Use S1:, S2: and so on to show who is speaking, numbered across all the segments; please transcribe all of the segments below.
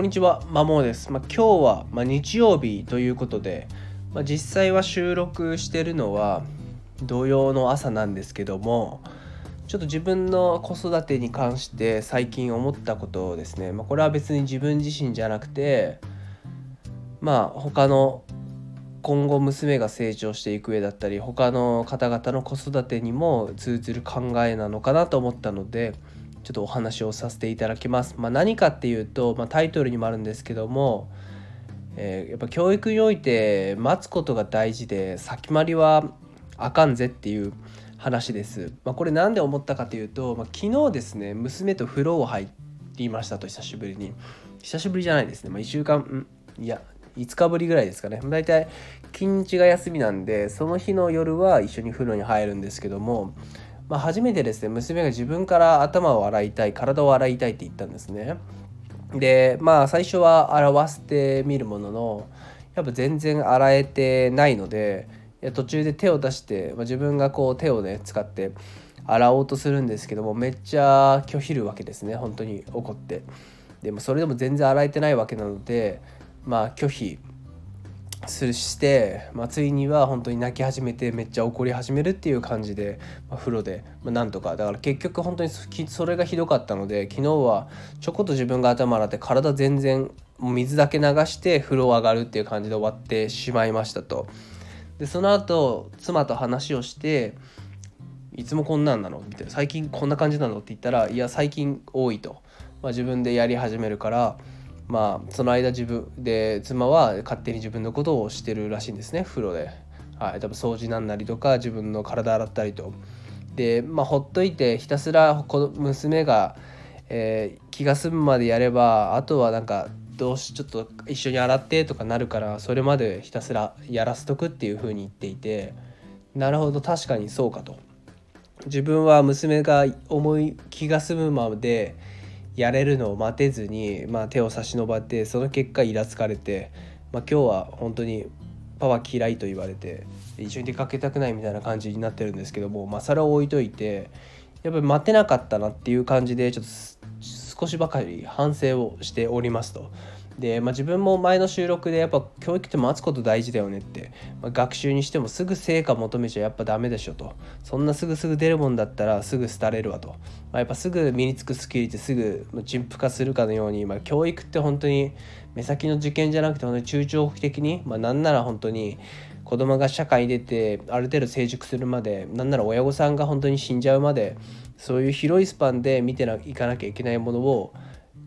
S1: こんにちは、まもです。まあ、今日は、まあ、日曜日ということで、まあ、実際は収録してるのは土曜の朝なんですけども、ちょっと自分の子育てに関して最近思ったことをですね、まあ、これは別に自分自身じゃなくて、まあ他の今後娘が成長していく上だったり他の方々の子育てにも通ずる考えなのかなと思ったのでちょっとお話をさせていただきます。まあ、何かっていうと、まあ、タイトルにもあるんですけども、えー、やっぱ教育において待つことが大事で先回りはあかんぜっていう話です。まあ、これ何で思ったかというと、まあ、昨日ですね娘と風呂を入りましたと久しぶりに久しぶりじゃないですね、まあ、1週間いや5日ぶりぐらいですかね大体近日が休みなんでその日の夜は一緒に風呂に入るんですけどもまあ、初めてですね娘が自分から頭を洗いたい体を洗いたいって言ったんですね。でまあ最初は洗わせてみるもののやっぱ全然洗えてないのでいや途中で手を出して、まあ、自分がこう手をね使って洗おうとするんですけどもめっちゃ拒否るわけですね本当に怒って。でもそれでも全然洗えてないわけなのでまあ拒否して、まあ、ついには本当に泣き始めてめっちゃ怒り始めるっていう感じで、まあ、風呂で、まあ、なんとか。だから結局本当にそれがひどかったので昨日はちょこっと自分が頭洗って体全然水だけ流して風呂上がるっていう感じで終わってしまいましたと。でその後妻と話をしていつもこんなんなの？みたいな最近こんな感じなの？って言ったらいや最近多いと、まあ、自分でやり始めるからまあその間自分で妻は勝手に自分のことをしてるらしいんですね風呂で、はい、多分掃除なんなりとか自分の体洗ったりと。でまあほっといてひたすら娘が、えー、気が済むまでやればあとはなんかどうしちょっと一緒に洗ってとかなるからそれまでひたすらやらせとくっていう風に言っていて。なるほど確かにそうかと。自分は娘が思い気が済むまでやれるのを待てずに、まあ、手を差し伸ばってその結果イラつかれて、まあ、今日は本当にパワー嫌いと言われて一緒に出かけたくないみたいな感じになってるんですけども、まあ、それを置いといてやっぱり待てなかったなっていう感じでちょっと少しばかり反省をしておりますと。で、まあ、自分も前の収録でやっぱ教育って待つこと大事だよねって、まあ、学習にしてもすぐ成果求めちゃやっぱダメでしょと。そんなすぐすぐ出るもんだったらすぐ廃れるわと、まあ、やっぱすぐ身につくスキルってすぐ陳腐化するかのように、まあ、教育って本当に目先の受験じゃなくて本当に中長期的に、まあ、なんなら本当に子供が社会に出てある程度成熟するまでなんなら親御さんが本当に死んじゃうまでそういう広いスパンで見ていかなきゃいけないものを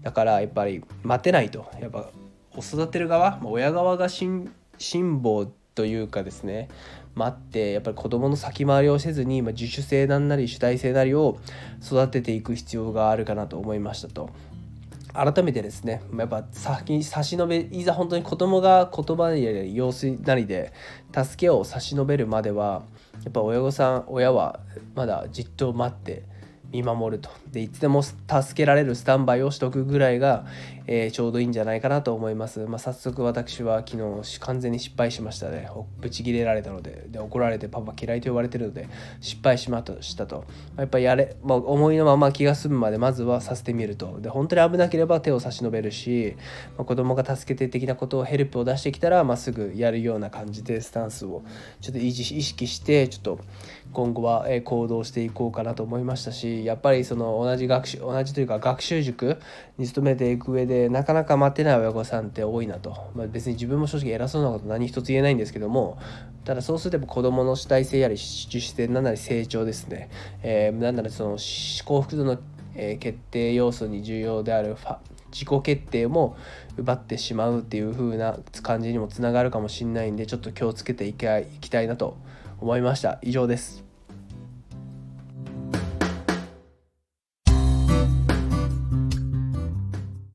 S1: だからやっぱり待てないとやっぱ育てる側親側が辛抱というかですね待ってやっぱり子どもの先回りをせずに、ま自主性なんなり主体性なりを育てていく必要があるかなと思いましたと。改めてですねやっぱ先に差し伸べいざ本当に子供が言葉や様子なりで助けを差し伸べるまではやっぱ親御さん親はまだじっと待って見守ると。でいつでも助けられるスタンバイをしとくぐらいが、えー、ちょうどいいんじゃないかなと思います、まあ、早速私は昨日完全に失敗しましたね。ブチギレられたので。で怒られてパパ嫌いと言われてるので失敗しましたと。やっぱやれ、まあ、思いのまま気が済むまでまずはさせてみると。で本当に危なければ手を差し伸べるし、まあ、子供が助けて的なことをヘルプを出してきたら、まあ、すぐやるような感じでスタンスをちょっと意識してちょっと今後は行動していこうかなと思いましたしやっぱりその同じ学習同じというか学習塾に勤めていく上でなかなか待てない親御さんって多いなと、まあ、別に自分も正直偉そうなこと何一つ言えないんですけどもただそうすれば子どもの主体性やり自主性なんなり成長ですね、えー、なんならその幸福度の、決定要素に重要である自己決定も奪ってしまうっていう風な感じにもつながるかもしれないんでちょっと気をつけていきたいなと思いました。以上です。